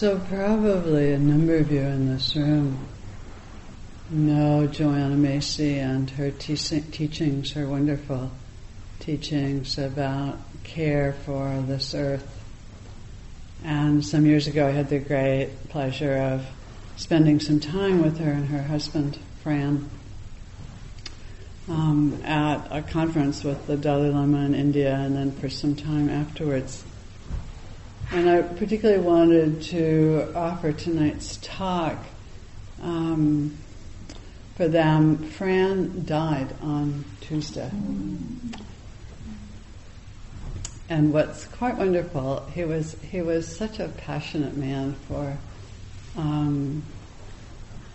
So probably a number of you in this room know Joanna Macy and her te- teachings, her wonderful teachings about care for this earth. And some years ago I had the great pleasure of spending some time with her and her husband, Fran, um, at a conference with the Dalai Lama in India and then for some time afterwards. And I particularly wanted to offer tonight's talk um, for them. Fran died on Tuesday. And what's quite wonderful, he was he was such a passionate man for um,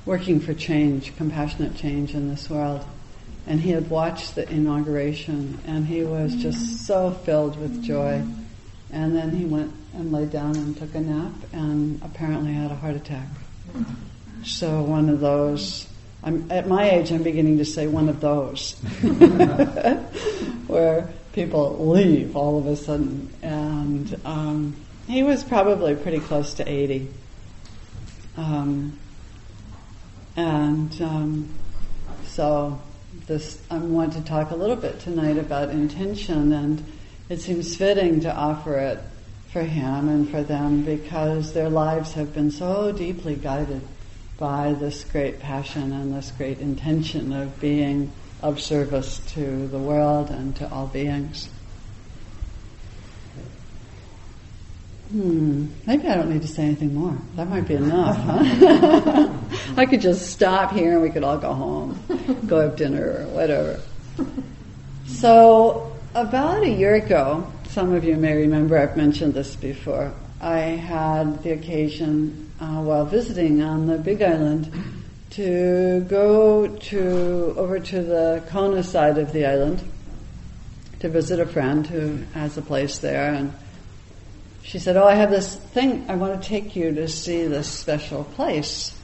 working for change, compassionate change in this world. And he had watched the inauguration, and he was just so filled with joy. And then he went and lay down and took a nap and apparently had a heart attack. So one of those, I'm, at my age I'm beginning to say one of those, where people leave all of a sudden. And um, he was probably pretty close to 80. Um, and um, so this, I want to talk a little bit tonight about intention and it seems fitting to offer it for him and for them because their lives have been so deeply guided by this great passion and this great intention of being of service to the world and to all beings. Hmm, maybe I don't need to say anything more. That might be enough, huh? I could just stop here and we could all go home, go have dinner or whatever. So, about a year ago, some of you may remember I've mentioned this before. I had the occasion uh, while visiting on the Big Island to go to over to the Kona side of the island to visit a friend who has a place there and she said, "Oh, I have this thing. I want to take you to see this special place."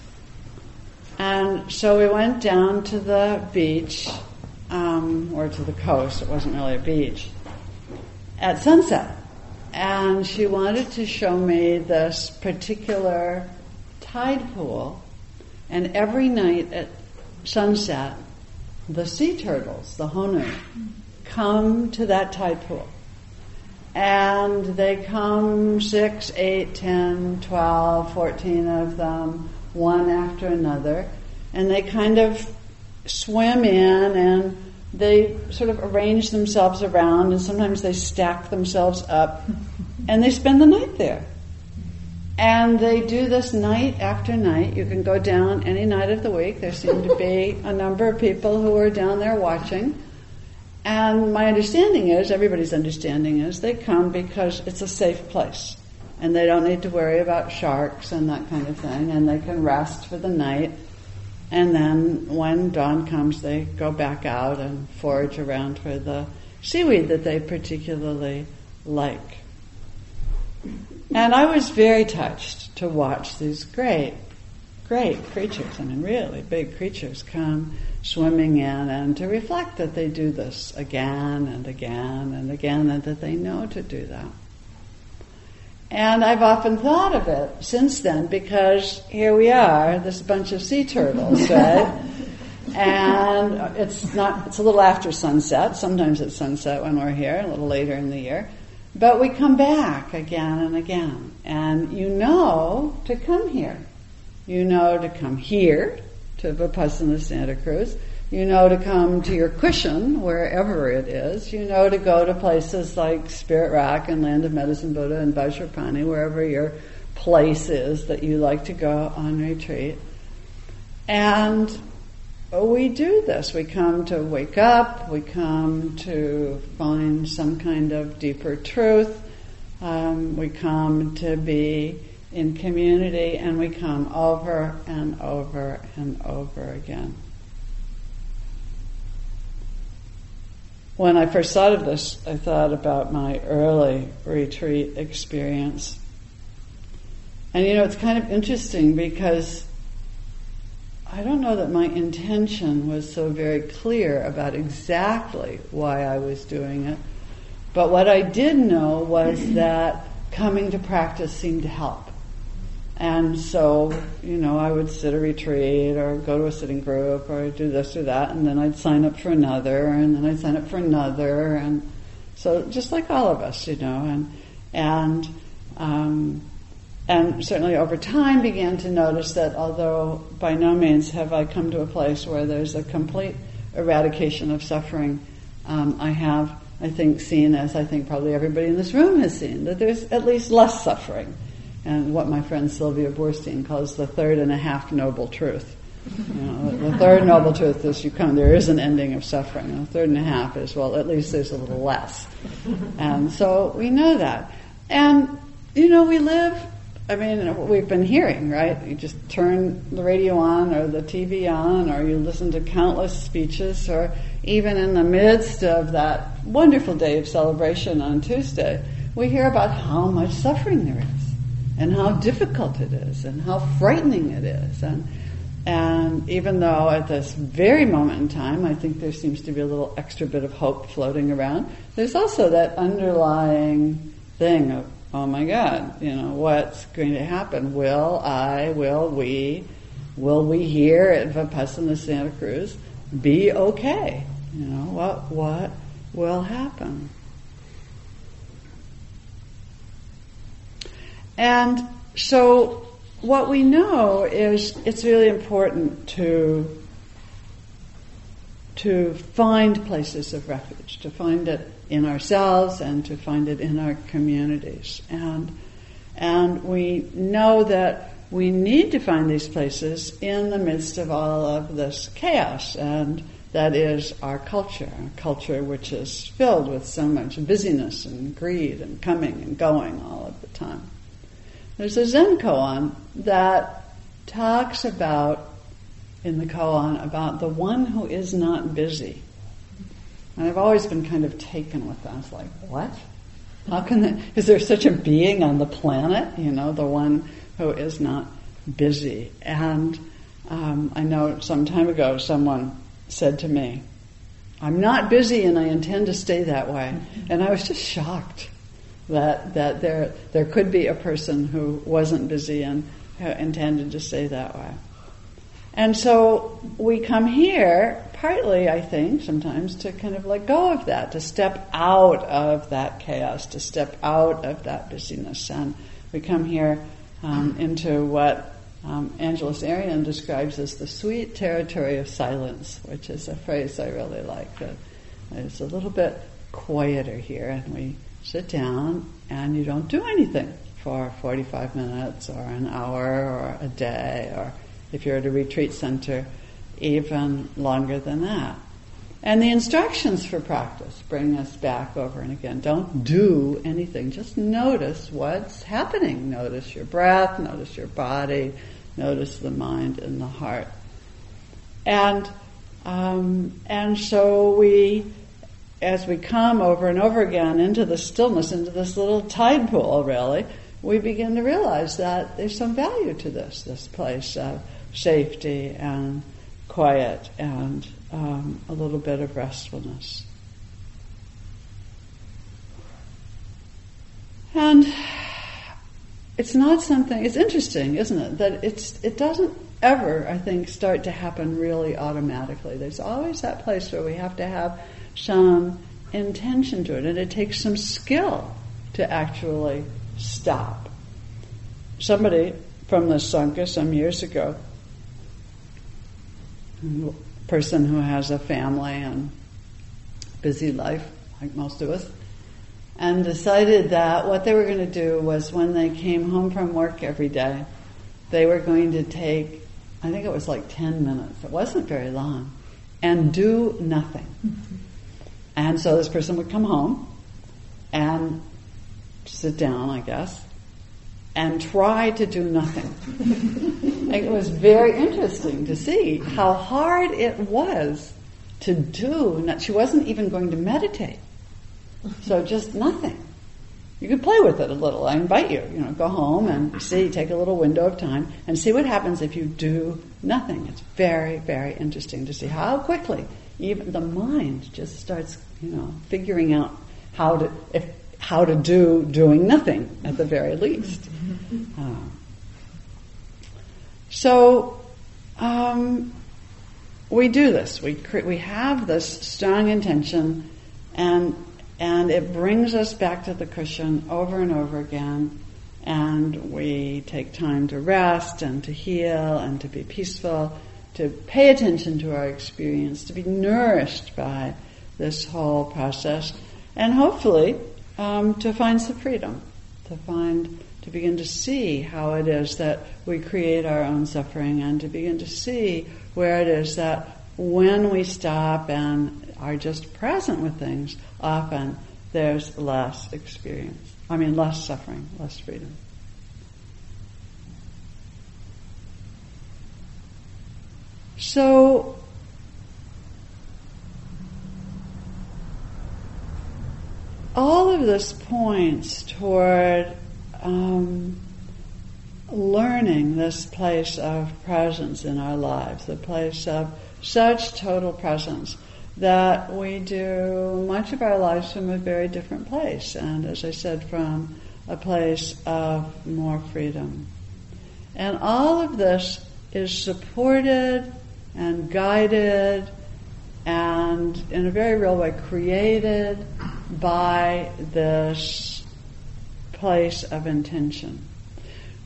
And so we went down to the beach, um, or to the coast. It wasn't really a beach, at sunset. And she wanted to show me this particular tide pool. And every night at sunset, the sea turtles, the honu, come to that tide pool. And they come six, eight, ten, twelve, fourteen of them, one after another. And they kind of swim in and they sort of arrange themselves around and sometimes they stack themselves up and they spend the night there. And they do this night after night. You can go down any night of the week. There seem to be a number of people who are down there watching. And my understanding is, everybody's understanding is, they come because it's a safe place. And they don't need to worry about sharks and that kind of thing. And they can rest for the night and then when dawn comes, they go back out and forage around for the seaweed that they particularly like. And I was very touched to watch these great, great creatures, I mean, really big creatures come swimming in and to reflect that they do this again and again and again and that they know to do that. And I've often thought of it since then because here we are, this bunch of sea turtles, right? and it's not, it's a little after sunset. Sometimes it's sunset when we're here, a little later in the year. But we come back again and again. And you know to come here. You know to come here to Vipassana Santa Cruz. You know to come to your cushion, wherever it is. You know to go to places like Spirit Rock and Land of Medicine Buddha and Vajrapani, wherever your place is that you like to go on retreat. And we do this. We come to wake up, we come to find some kind of deeper truth, um, we come to be in community, and we come over and over and over again. When I first thought of this, I thought about my early retreat experience. And you know, it's kind of interesting because I don't know that my intention was so very clear about exactly why I was doing it. But what I did know was that coming to practice seemed to help. And so, you know, I would sit a retreat or go to a sitting group or do this or that, and then I'd sign up for another, and then I'd sign up for another, and so just like all of us, you know, and and um, and certainly over time began to notice that although by no means have I come to a place where there's a complete eradication of suffering, um, I have, I think, seen, as I think probably everybody in this room has seen, that there's at least less suffering. And what my friend Sylvia Boorstein calls the third and a half noble truth. You know, the third noble truth is you come, there is an ending of suffering. The third and a half is, well, at least there's a little less. And so we know that. And, you know, we live I mean, we've been hearing, right? You just turn the radio on or the TV on, or you listen to countless speeches, or even in the midst of that wonderful day of celebration on Tuesday, we hear about how much suffering there is, and how difficult it is, and how frightening it is. And, and even though at this very moment in time, I think there seems to be a little extra bit of hope floating around, there's also that underlying thing of oh my God, you know, what's going to happen? Will I, will we, will we here at Vipassana Santa Cruz be okay? You know, what, what will happen? And so what we know is it's really important to to find places of refuge, to find it in ourselves and to find it in our communities. And, and we know that we need to find these places in the midst of all of this chaos, and that is our culture, a culture which is filled with so much busyness and greed and coming and going all of the time. There's a Zen koan that talks about, in the koan, about the one who is not busy. And I've always been kind of taken with that. Like, what? How can that, is there such a being on the planet, you know, the one who is not busy? And um, I know some time ago someone said to me, I'm not busy and I intend to stay that way. And I was just shocked that, that there, there could be a person who wasn't busy and who intended to stay that way. And so we come here partly, I think, sometimes to kind of let go of that, to step out of that chaos, to step out of that busyness. And we come here um, into what um, Angeles Arrien describes as the sweet territory of silence, which is a phrase I really like. That it's a little bit quieter here, and we sit down and you don't do anything for 45 minutes or an hour or a day or if you're at a retreat center, even longer than that. And the instructions for practice bring us back over and again. Don't do anything. Just notice what's happening. Notice your breath, notice your body, notice the mind and the heart. And, um, and so we, as we come over and over again into the stillness, into this little tide pool really, we begin to realize that there's some value to this, this place of safety and quiet and um, a little bit of restfulness. And it's not something, it's interesting, isn't it? That it's, it doesn't ever, I think, start to happen really automatically. There's always that place where we have to have some intention to it, and it takes some skill to actually stop. Somebody from the Sangha some years ago a person who has a family and busy life, like most of us, and decided that what they were going to do was when they came home from work every day, they were going to take, I think it was like 10 minutes, it wasn't very long, and do nothing. And so this person would come home and sit down, I guess, and try to do nothing. it was very interesting to see how hard it was to do. She wasn't even going to meditate. So just nothing. You could play with it a little. I invite you, you know, go home and see, take a little window of time and see what happens if you do nothing. It's very, very interesting to see how quickly even the mind just starts, you know, figuring out how to, if, how to do doing nothing at the very least. Uh, So, um, we do this. We cre- we have this strong intention, and and it brings us back to the cushion over and over again. And we take time to rest and to heal and to be peaceful, to pay attention to our experience, to be nourished by this whole process, and hopefully um, to find some freedom, to find to begin to see how it is that we create our own suffering and to begin to see where it is that when we stop and are just present with things, often there's less experience. I mean, less suffering, less freedom. So, all of this points toward um, learning this place of presence in our lives, the place of such total presence that we do much of our lives from a very different place, and as I said, from a place of more freedom. And all of this is supported and guided and in a very real way created by this place of intention.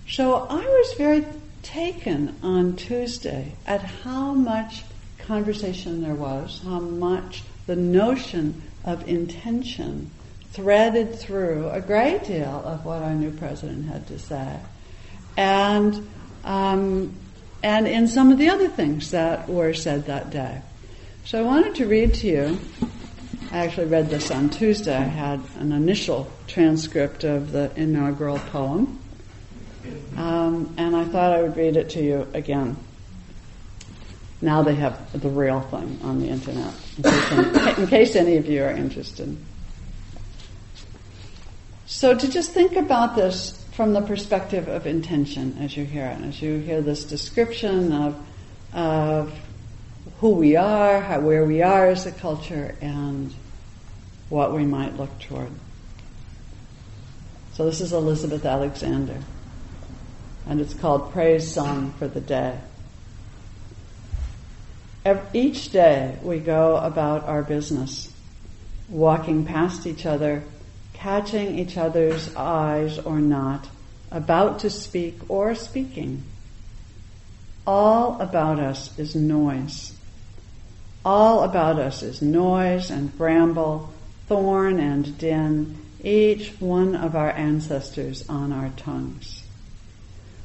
So I was very taken on Tuesday at how much conversation there was, how much the notion of intention threaded through a great deal of what our new president had to say. And, um, and in some of the other things that were said that day. So I wanted to read to you. I actually read this on Tuesday. I had an initial transcript of the inaugural poem. Um, and I thought I would read it to you again. Now they have the real thing on the internet, in case, in case any of you are interested. So to just think about this from the perspective of intention as you hear it, as you hear this description of, of who we are, how, where we are as a culture, and what we might look toward. So this is Elizabeth Alexander, and it's called Praise Song for the Day each day we go about our business, walking past each other, catching each other's eyes or not, about to speak or speaking. All about us is noise. All about us is noise and bramble, thorn and din, each one of our ancestors on our tongues.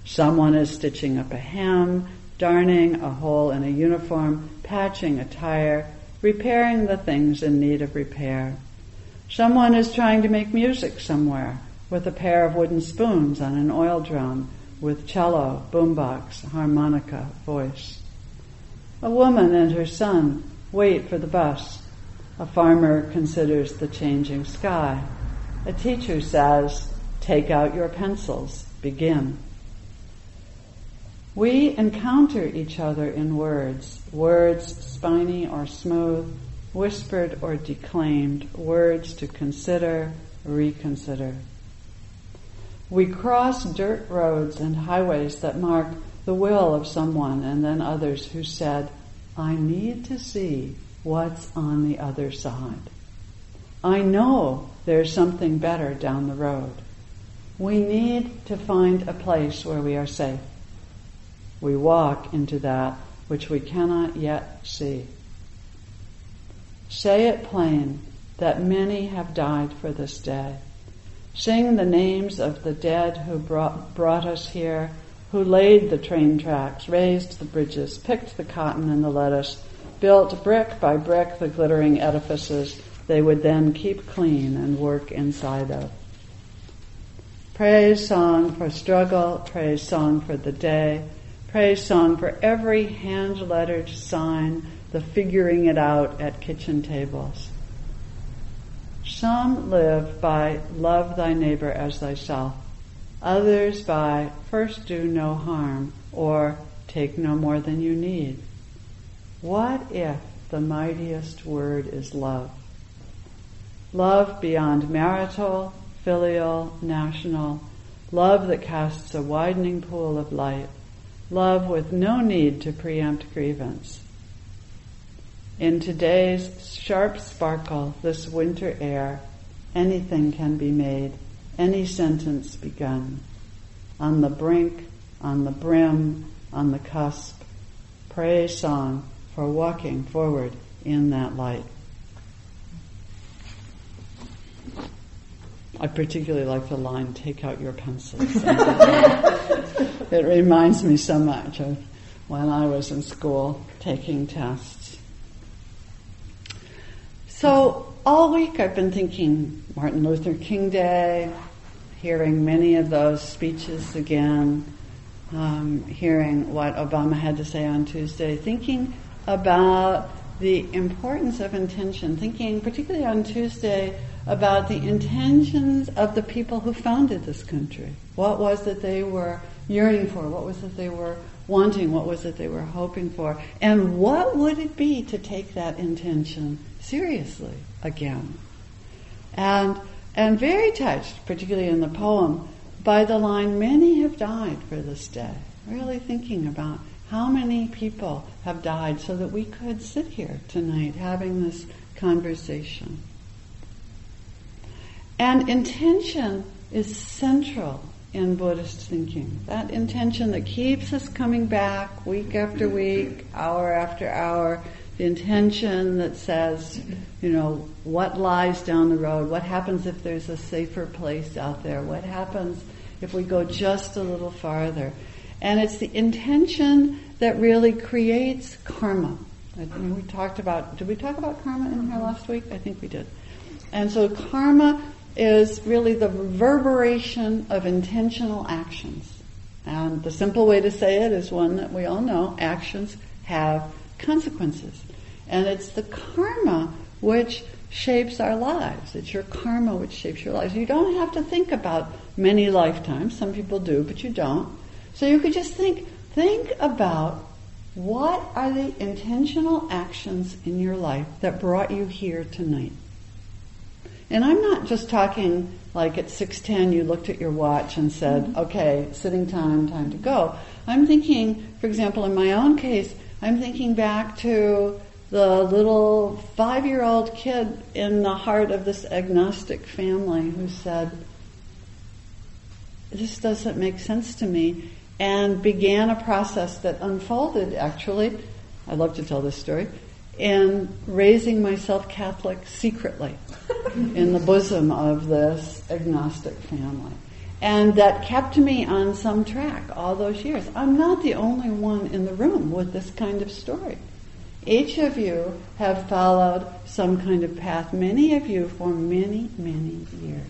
Someone is stitching up a hem, darning a hole in a uniform, patching a tire, repairing the things in need of repair. Someone is trying to make music somewhere with a pair of wooden spoons on an oil drum with cello, boombox, harmonica, voice. A woman and her son wait for the bus. A farmer considers the changing sky. A teacher says, take out your pencils, begin. We encounter each other in words, words spiny or smooth, whispered or declaimed, words to consider, reconsider. We cross dirt roads and highways that mark the will of someone and then others who said, I need to see what's on the other side. I know there's something better down the road. We need to find a place where we are safe we walk into that which we cannot yet see. Say it plain that many have died for this day. Sing the names of the dead who brought, brought us here, who laid the train tracks, raised the bridges, picked the cotton and the lettuce, built brick by brick the glittering edifices they would then keep clean and work inside of. Praise song for struggle, praise song for the day, praise song for every hand lettered sign, the figuring it out at kitchen tables. Some live by love thy neighbor as thyself, others by first do no harm or take no more than you need. What if the mightiest word is love? Love beyond marital, filial, national, love that casts a widening pool of light love with no need to preempt grievance. In today's sharp sparkle, this winter air, anything can be made, any sentence begun. On the brink, on the brim, on the cusp, praise song for walking forward in that light. I particularly like the line, take out your pencils. it reminds me so much of when I was in school taking tests. So all week I've been thinking Martin Luther King Day, hearing many of those speeches again, um, hearing what Obama had to say on Tuesday, thinking about the importance of intention, thinking particularly on Tuesday about the intentions of the people who founded this country. What was it they were yearning for? What was it they were wanting? What was it they were hoping for? And what would it be to take that intention seriously again? And, and very touched, particularly in the poem, by the line, Many have died for this day. Really thinking about how many people have died so that we could sit here tonight having this conversation. And intention is central in Buddhist thinking. That intention that keeps us coming back week after week, hour after hour, the intention that says, you know, what lies down the road, what happens if there's a safer place out there, what happens if we go just a little farther. And it's the intention that really creates karma. Mean, we talked about, did we talk about karma in here last week? I think we did. And so karma is really the reverberation of intentional actions. And the simple way to say it is one that we all know actions have consequences. And it's the karma which shapes our lives. It's your karma which shapes your lives. You don't have to think about many lifetimes. Some people do, but you don't. So you could just think, think about what are the intentional actions in your life that brought you here tonight. And I'm not just talking like at 6:10 you looked at your watch and said, mm-hmm. "Okay, sitting time, time to go." I'm thinking, for example, in my own case, I'm thinking back to the little five-year-old kid in the heart of this agnostic family who said, "This doesn't make sense to me," and began a process that unfolded. Actually, I love to tell this story in raising myself Catholic secretly in the bosom of this agnostic family. And that kept me on some track all those years. I'm not the only one in the room with this kind of story. Each of you have followed some kind of path, many of you for many, many years.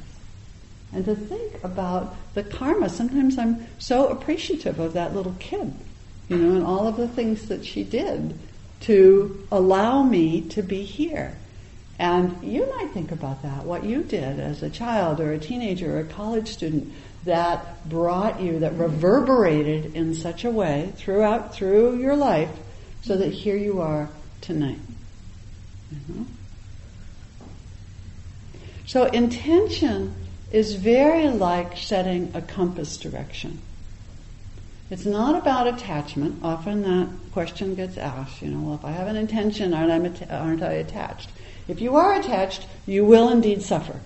And to think about the karma, sometimes I'm so appreciative of that little kid, you know, and all of the things that she did to allow me to be here. And you might think about that, what you did as a child or a teenager or a college student that brought you, that reverberated in such a way throughout, through your life so that here you are tonight. Mm-hmm. So intention is very like setting a compass direction. It's not about attachment. Often that question gets asked, you know, well, if I have an intention, aren't I, aren't I attached? If you are attached, you will indeed suffer.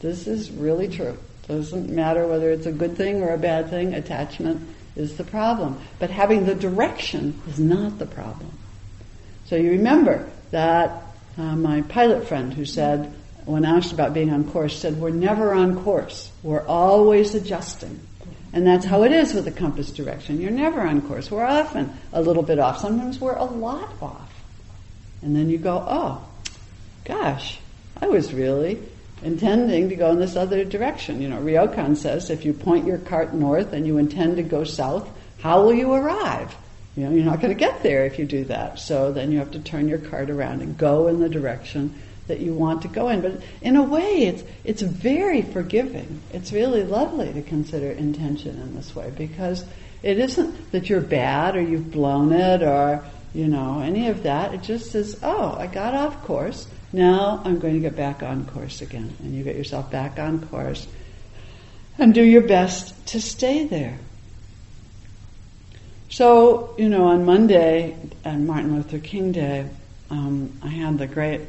This is really true. Doesn't matter whether it's a good thing or a bad thing, attachment is the problem. But having the direction is not the problem. So you remember that uh, my pilot friend who said, when asked about being on course, said, We're never on course. We're always adjusting. And that's how it is with the compass direction. You're never on course. We're often a little bit off. Sometimes we're a lot off. And then you go, oh, gosh, I was really intending to go in this other direction. You know, Ryokan says if you point your cart north and you intend to go south, how will you arrive? You know, you're not going to get there if you do that. So then you have to turn your cart around and go in the direction that you want to go in. But in a way, it's, it's very forgiving. It's really lovely to consider intention in this way because it isn't that you're bad or you've blown it or, you know, any of that. It just says, oh, I got off course. Now I'm going to get back on course again. And you get yourself back on course and do your best to stay there. So, you know, on Monday, and Martin Luther King Day, um, I had the great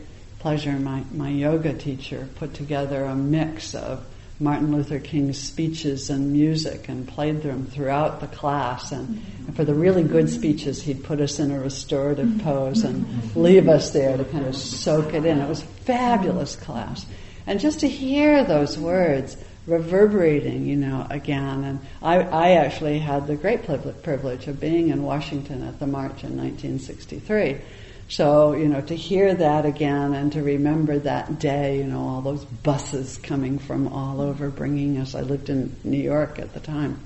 pleasure, my, my yoga teacher put together a mix of Martin Luther King's speeches and music and played them throughout the class. And, and, for the really good speeches, he'd put us in a restorative pose and leave us there to kind of soak it in. It was a fabulous class. And just to hear those words reverberating, you know, again. And I, I actually had the great privilege of being in Washington at the march in 1963. So, you know, to hear that again and to remember that day, you know, all those buses coming from all over bringing us, I lived in New York at the time,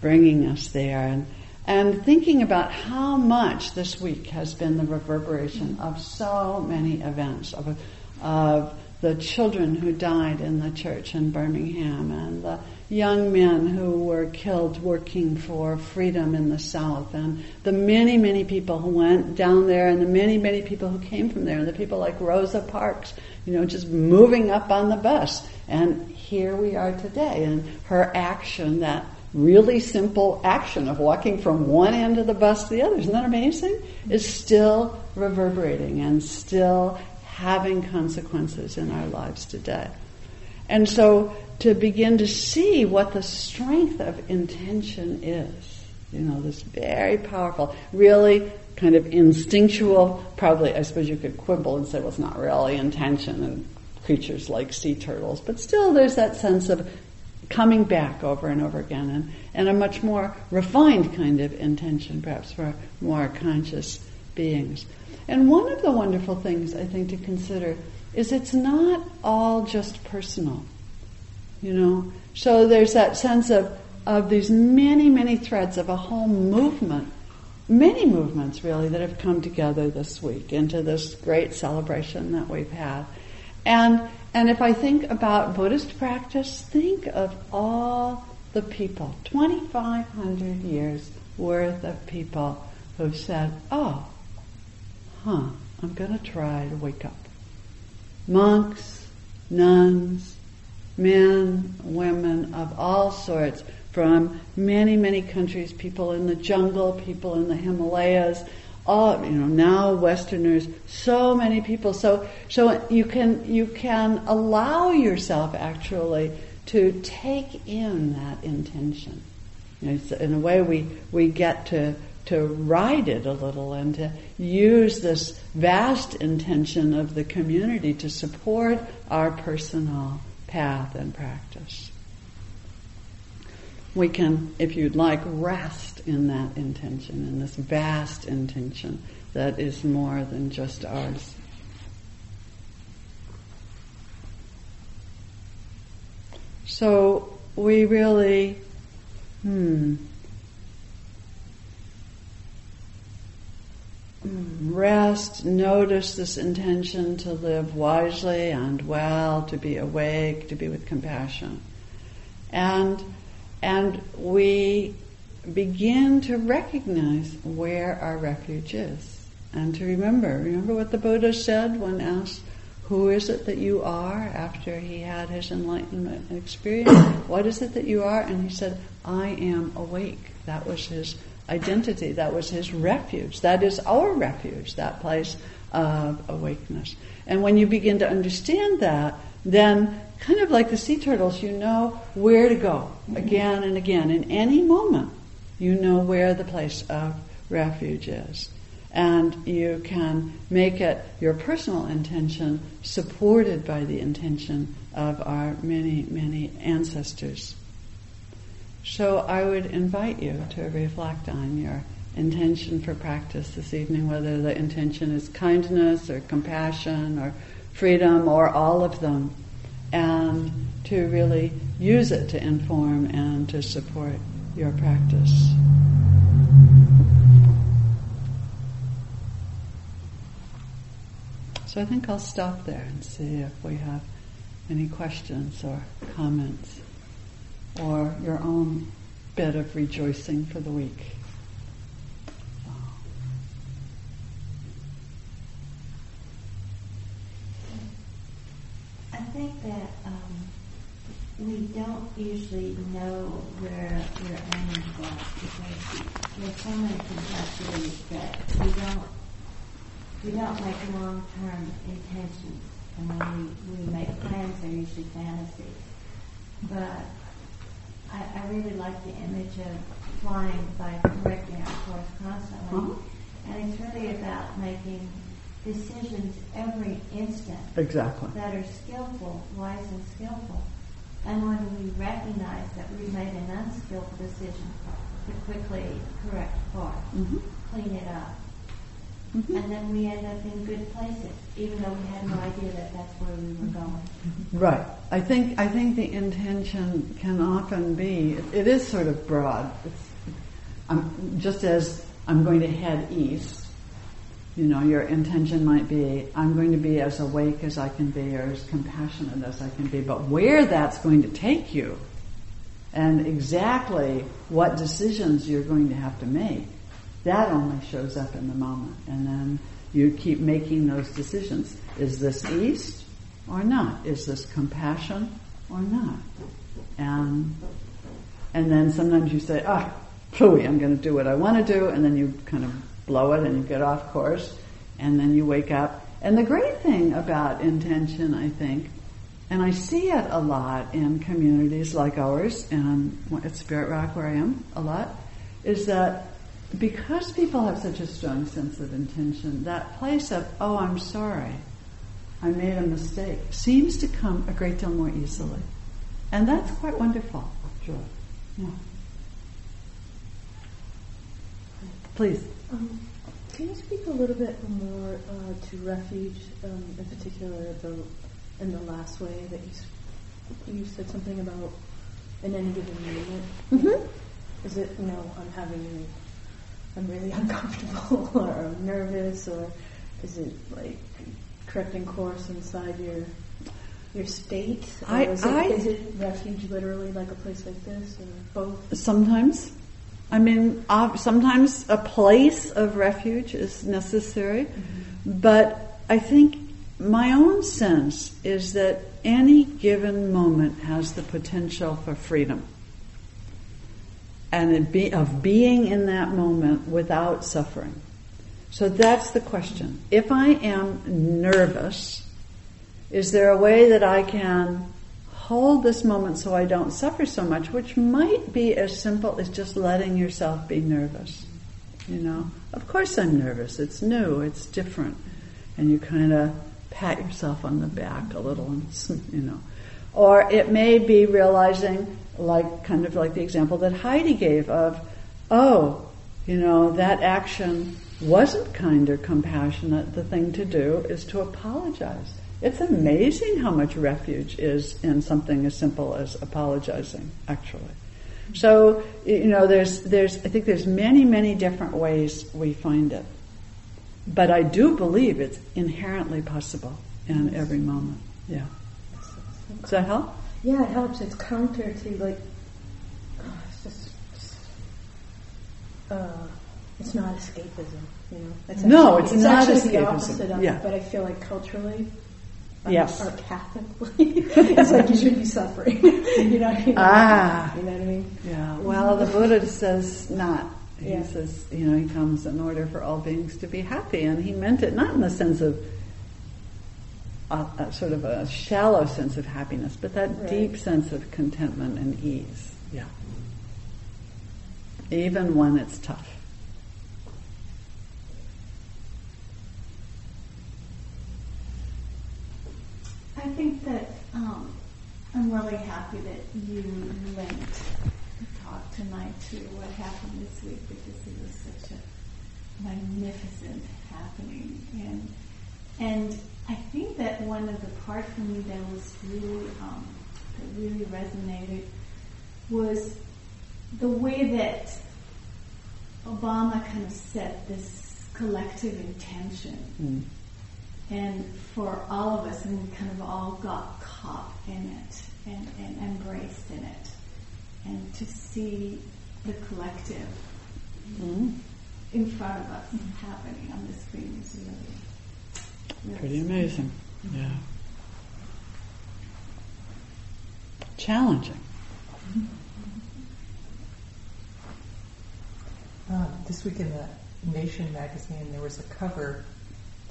bringing us there. And, and thinking about how much this week has been the reverberation of so many events, of, of the children who died in the church in Birmingham and the young men who were killed working for freedom in the South and the many, many people who went down there and the many, many people who came from there and the people like Rosa Parks, you know, just moving up on the bus. And here we are today and her action, that really simple action of walking from one end of the bus to the other, isn't that amazing? Is still reverberating and still having consequences in our lives today. And so to begin to see what the strength of intention is, you know, this very powerful, really kind of instinctual, probably, I suppose you could quibble and say, well, it's not really intention and creatures like sea turtles, but still there's that sense of coming back over and over again and, and a much more refined kind of intention, perhaps for more conscious beings. And one of the wonderful things I think to consider is it's not all just personal. You know? So there's that sense of, of these many, many threads of a whole movement, many movements really that have come together this week into this great celebration that we've had. And and if I think about Buddhist practice, think of all the people, 2,500 years worth of people who've said, oh, huh, I'm going to try to wake up. Monks, nuns, men, women of all sorts from many, many countries, people in the jungle, people in the Himalayas, all, you know, now Westerners, so many people. So, so you can, you can allow yourself actually to take in that intention. You know, in a way, we, we get to to ride it a little and to use this vast intention of the community to support our personal path and practice. We can, if you'd like, rest in that intention, in this vast intention that is more than just ours. So we really, hmm, rest, notice this intention to live wisely and well, to be awake, to be with compassion. And, and we begin to recognize where our refuge is. And to remember, remember what the Buddha said when asked, who is it that you are after he had his enlightenment experience? what is it that you are? And he said, I am awake. That was his identity. That was his refuge. That is our refuge, that place of awakeness. And when you begin to understand that, then kind of like the sea turtles, you know where to go mm-hmm. again and again. In any moment, you know where the place of refuge is. And you can make it your personal intention supported by the intention of our many, many ancestors. So I would invite you to reflect on your intention for practice this evening, whether the intention is kindness or compassion or freedom or all of them, and to really use it to inform and to support your practice. So I think I'll stop there and see if we have any questions or comments or your own bit of rejoicing for the week. I think that um, we don't usually know where we're aiming for because there's so many complexities that we don't we don't make long-term intentions. And when we, we make plans, they're usually fantasies. But I, I really like the image of flying by correcting our course constantly. Uh-huh. And it's really about making decisions every instant Exactly. that are skillful, wise and skillful. And when we recognize that we made an unskillful decision, to quickly correct course, Mhm. clean it up, Mhm. and then we end up in good places, even though we had no idea that that's where we were going. Right. I think I think the intention can often be it is sort of broad. It's I'm, just as I'm going to head east. You know, your intention might be I'm going to be as awake as I can be or as compassionate as I can be. But where that's going to take you, and exactly what decisions you're going to have to make, that only shows up in the moment. And then you keep making those decisions. Is this east or not? Is this compassion or not? And and then sometimes you say, ah, phooey, I'm going to do what I want to do, and then you kind of blow it and you get off course, and then you wake up. And the great thing about intention, I think, and I see it a lot in communities like ours and at Spirit Rock where I am a lot, is that because people have such a strong sense of intention, that place of, oh, I'm sorry, I made a mistake, seems to come a great deal more easily. And that's quite wonderful, Joy. Yeah. Please. Um, can you speak a little bit more uh, to refuge, um, in particular, the in the last way that you you said something about in any given moment? Mm-hmm. Is it you know I'm having I'm really uncomfortable or I'm nervous or is it like correcting course inside your your state? I- is, it, I- is it refuge literally like a place like this or both? Sometimes. I mean, sometimes a place of refuge is necessary, mm-hmm. but I think my own sense is that any given moment has the potential for freedom. And of being in that moment without suffering. So that's the question. If I am nervous, is there a way that I can hold this moment so I don't suffer so much, which might be as simple as just letting yourself be nervous. You know, of course I'm nervous. It's new. It's different, and you kind of pat yourself on the back a little, and you know. Or it may be realizing, like kind of like the example that Heidi gave of, oh, you know, that action wasn't kind or compassionate. The thing to do is to apologize. It's amazing how much refuge is in something as simple as apologizing, actually. So, you know, there's, there's, I think there's many, many different ways we find it. But I do believe it's inherently possible in every moment. Yeah. Does that help? Yeah, it helps. It's counter to like, oh, it's just, uh, it's not escapism, you know. It's No, actually, it's not actually the escapism, opposite of yeah. it. But I feel like culturally, um, Yes. or Catholically, it's like you should be suffering. you know what I mean? Ah. You know what I mean? Yeah. Well, the Buddha says not. He Yeah. says, you know, he comes in order for all beings to be happy, and he meant it not in the sense of a, a sort of a shallow sense of happiness, but that Right. deep sense of contentment and ease. Yeah. Even when it's tough. I think that um, I'm really happy that you linked the talk tonight to what happened this week because it was such a magnificent happening and and I think that one of the parts for me that was really um, that really resonated was the way that Obama kind of set this collective intention Mm. and for all of us, and we kind of all got caught in it and, and embraced in it. And to see the collective Mm. in front of us happening on the screen is really, really Pretty amazing. Yeah. Challenging. Um, this week in the Nation magazine, there was a cover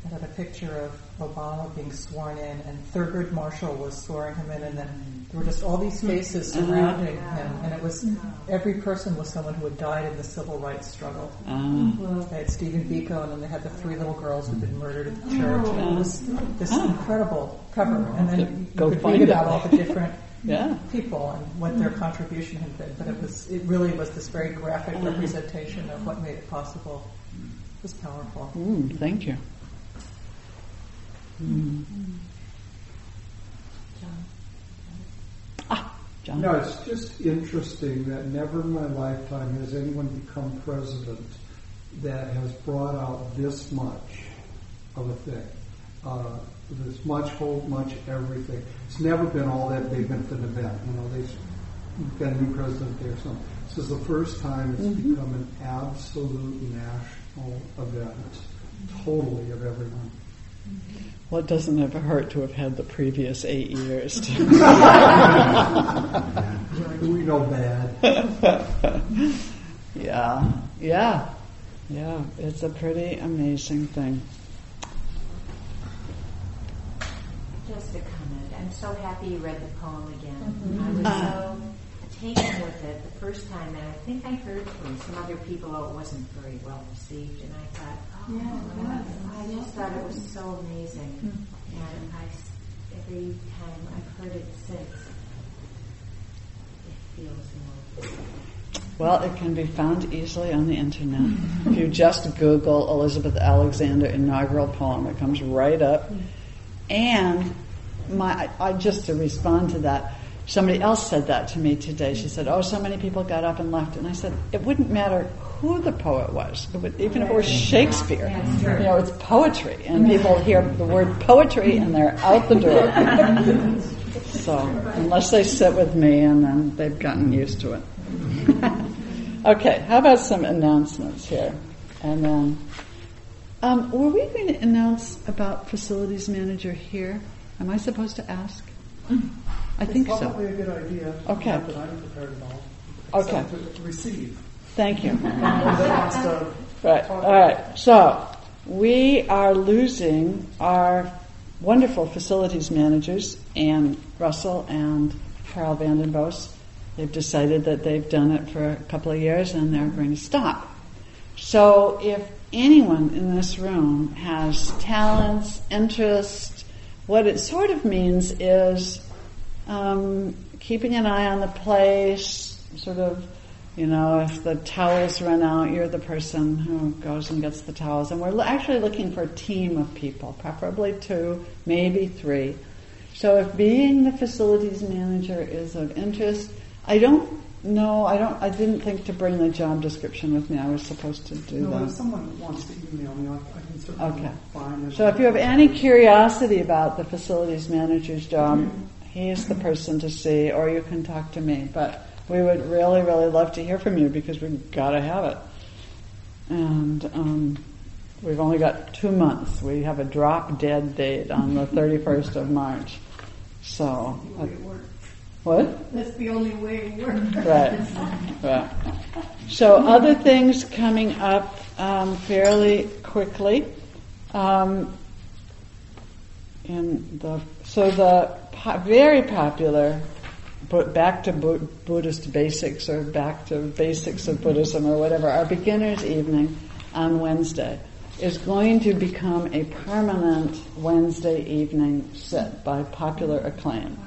that had a picture of Obama being sworn in, and Thurgood Marshall was swearing him in, and then there were just all these faces Mm-hmm. surrounding him, and it was every person was someone who had died in the civil rights struggle. Uh, They had Stephen Biko, and then they had the three little girls who'd been murdered at the church. And it was this incredible cover, and then you could find read it. about all the different yeah. people and what their contribution had been. But it was it really was this very graphic representation of what made it possible. It was powerful. Mm, thank you. Mm. Ah, John. No, it's just interesting that never in my lifetime has anyone become president that has brought out this much of a thing. Uh, this much hope, much everything. It's never been all that big of an event. You know, they've got a new president there. So this is the first time it's become an absolute national event, totally of everyone. Well, it doesn't ever hurt to have had the previous eight years. We know bad. yeah, yeah, yeah. It's a pretty amazing thing. Just a comment. I'm so happy you read the poem again. Mm-hmm. I was so uh-huh. taken with it the first time, and I think I heard from some other people oh, it wasn't very well received, and I thought, Yeah, it was. I just thought it was so amazing. Hmm. And I, s- every time I've heard it since, it feels more. Well, it can be found easily on the internet. if you just Google Elizabeth Alexander inaugural poem, it comes right up. Hmm. And my, I, I just to respond to that, somebody else said that to me today. She said, "Oh, so many people got up and left," and I said, "It wouldn't matter who the poet was, it would, even if it were Shakespeare. You know, it's poetry, and people hear the word poetry and they're out the door. so unless they sit with me, and then they've gotten used to it." okay, how about some announcements here? And then, um, were we going to announce about facilities manager here? Am I supposed to ask? I think so. probably a good idea. Okay. Not that I'm prepared at all. Okay. To receive. Thank you. Anybody that wants to Right. All right. So we are losing our wonderful facilities managers, Ann Russell and Carl Vandenbos. They've decided that they've done it for a couple of years and they're going to stop. So if anyone in this room has talents, interests, what it sort of means is um, keeping an eye on the place, sort of, you know, if the towels run out, you're the person who goes and gets the towels. And we're actually looking for a team of people, preferably two, maybe three. So if being the facilities manager is of interest, I don't know, I don't, I didn't think to bring the job description with me. I was supposed to do No, that. if someone wants to email me, I I can certainly Okay. find it. So if you have any curiosity about the facilities manager's job, he is the person to see, or you can talk to me. But we would really, really love to hear from you because we've got to have it. And um, we've only got two months. We have a drop dead date on the 31st of March. So, The way it works. what? That's the only way it works. Right, right. So other things coming up um, fairly quickly. Um, in the so the po- very popular, but back to Bu- Buddhist basics or back to basics of Buddhism or whatever, our beginners evening on Wednesday is going to become a permanent Wednesday evening sit by popular acclaim.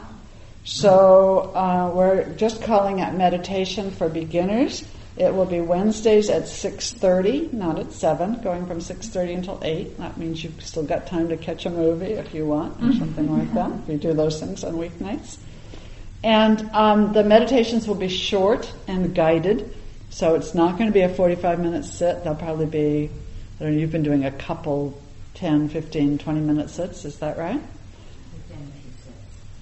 So uh, we're just calling it meditation for beginners. It will be Wednesdays at 6.30, not at 7, going from 6.30 until 8. That means you've still got time to catch a movie if you want, or something like that, you do those things on weeknights. And um, the meditations will be short and guided, so it's not going to be a 45 minute sit. They'll probably be, I don't know, you've been doing a couple 10, 15, 20 minute sits, is that right?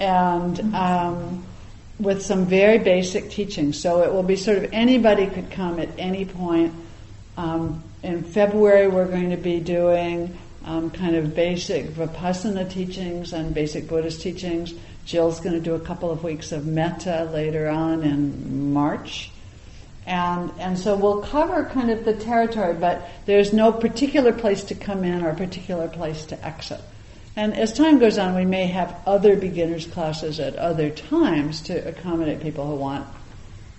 And um, with some very basic teaching. So it will be sort of anybody could come at any point. Um, in February, we're going to be doing um, kind of basic Vipassana teachings and basic Buddhist teachings. Jill's going to do a couple of weeks of metta later on in March. And, and so we'll cover kind of the territory, but there's no particular place to come in or particular place to exit. And as time goes on, we may have other beginners classes at other times to accommodate people who want,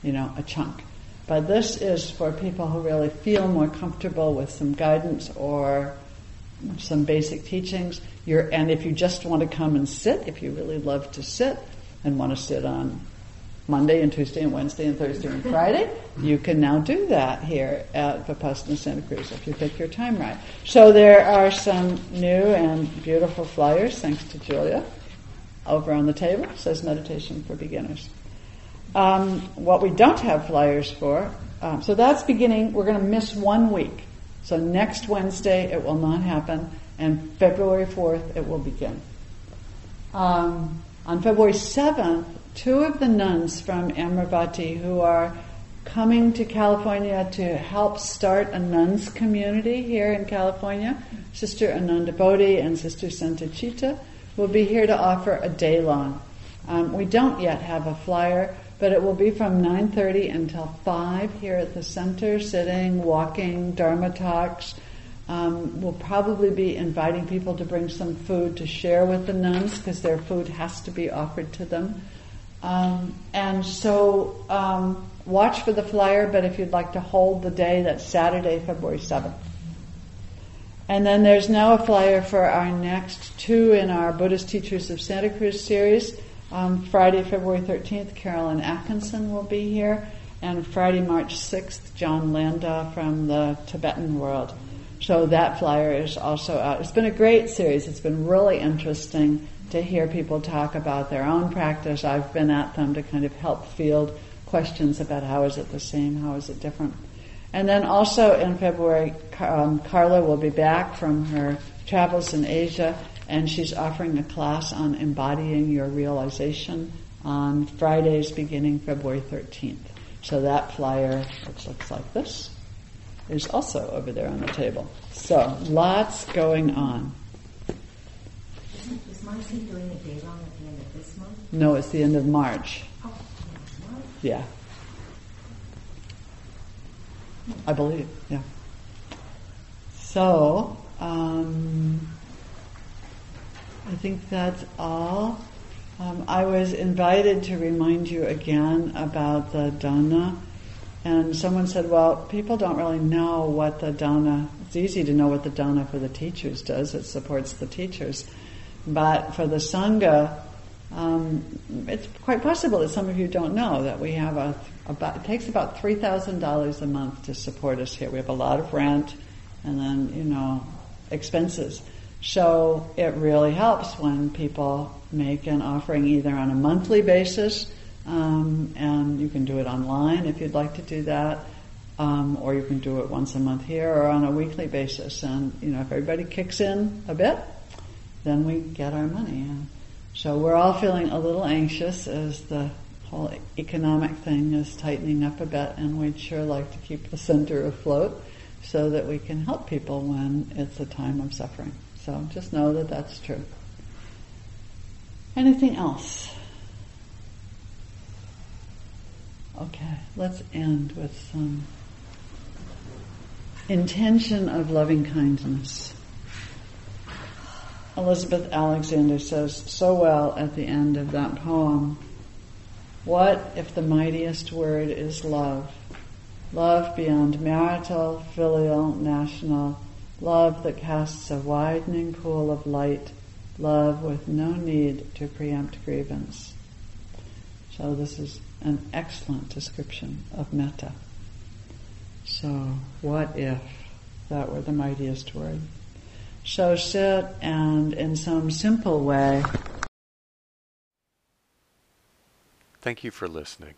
you know, a chunk. But this is for people who really feel more comfortable with some guidance or some basic teachings. You're, and if you just want to come and sit, if you really love to sit and want to sit on Monday and Tuesday and Wednesday and Thursday and Friday, you can now do that here at Vipassana Santa Cruz if you pick your time right. So there are some new and beautiful flyers, thanks to Julia, over on the table. Says meditation for beginners. Um, what we don't have flyers for, um, so that's beginning, we're going to miss one week. So next Wednesday it will not happen, and February 4th it will begin. Um, on February 7th, two of the nuns from Amaravati who are coming to California to help start a nuns community here in California, Sister Ananda Bodhi and Sister Santa Santacitta, will be here to offer a day long. Um, we don't yet have a flyer, but it will be from 9.30 until 5 here at the center, sitting, walking, Dharma talks. Um, we'll probably be inviting people to bring some food to share with the nuns because their food has to be offered to them. Um, and so um, watch for the flyer, but if you'd like to hold the day, that's Saturday, February 7th. And then there's now a flyer for our next two in our Buddhist Teachers of Santa Cruz series. Um, Friday, February 13th, Carolyn Atkinson will be here. And Friday, March 6th, John Landa from the Tibetan world. So that flyer is also out. It's been a great series. It's been really interesting to hear people talk about their own practice. I've been at them to kind of help field questions about how is it the same, how is it different. And then also in February, um, Carla will be back from her travels in Asia, and she's offering a class on embodying your realization on Fridays beginning February 13th. So that flyer, which looks like this, is also over there on the table. So lots going on. Marcy doing a day long at the end of this month? No, it's the end of March. Oh, what? Yeah. I believe, yeah. So, um, I think that's all. Um, I was invited to remind you again about the dana, and someone said, "Well, people don't really know what the dana. It's easy to know what the dana for the teachers does. It supports the teachers, but for the sangha, um, it's quite possible that some of you don't know that we have a about it takes about three thousand dollars a month to support us here. We have a lot of rent, and then you know expenses. So it really helps when people make an offering either on a monthly basis, um, and you can do it online if you'd like to do that, um, or you can do it once a month here, or on a weekly basis. And you know, if everybody kicks in a bit, then we get our money. And so we're all feeling a little anxious as the whole economic thing is tightening up a bit, and we'd sure like to keep the center afloat so that we can help people when it's a time of suffering. So just know that that's true. Anything else? Okay, let's end with some intention of loving kindness. Elizabeth Alexander says so well at the end of that poem What if the mightiest word is love? Love beyond marital, filial, national, love that casts a widening pool of light, love with no need to preempt grievance. So this is an excellent description of metta. So what if that were the mightiest word? So sit and in some simple way. Thank you for listening.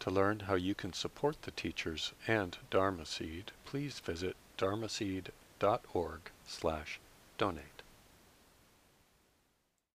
To learn how you can support the teachers and Dharma Seed, please visit dharmaseed.org slash donate.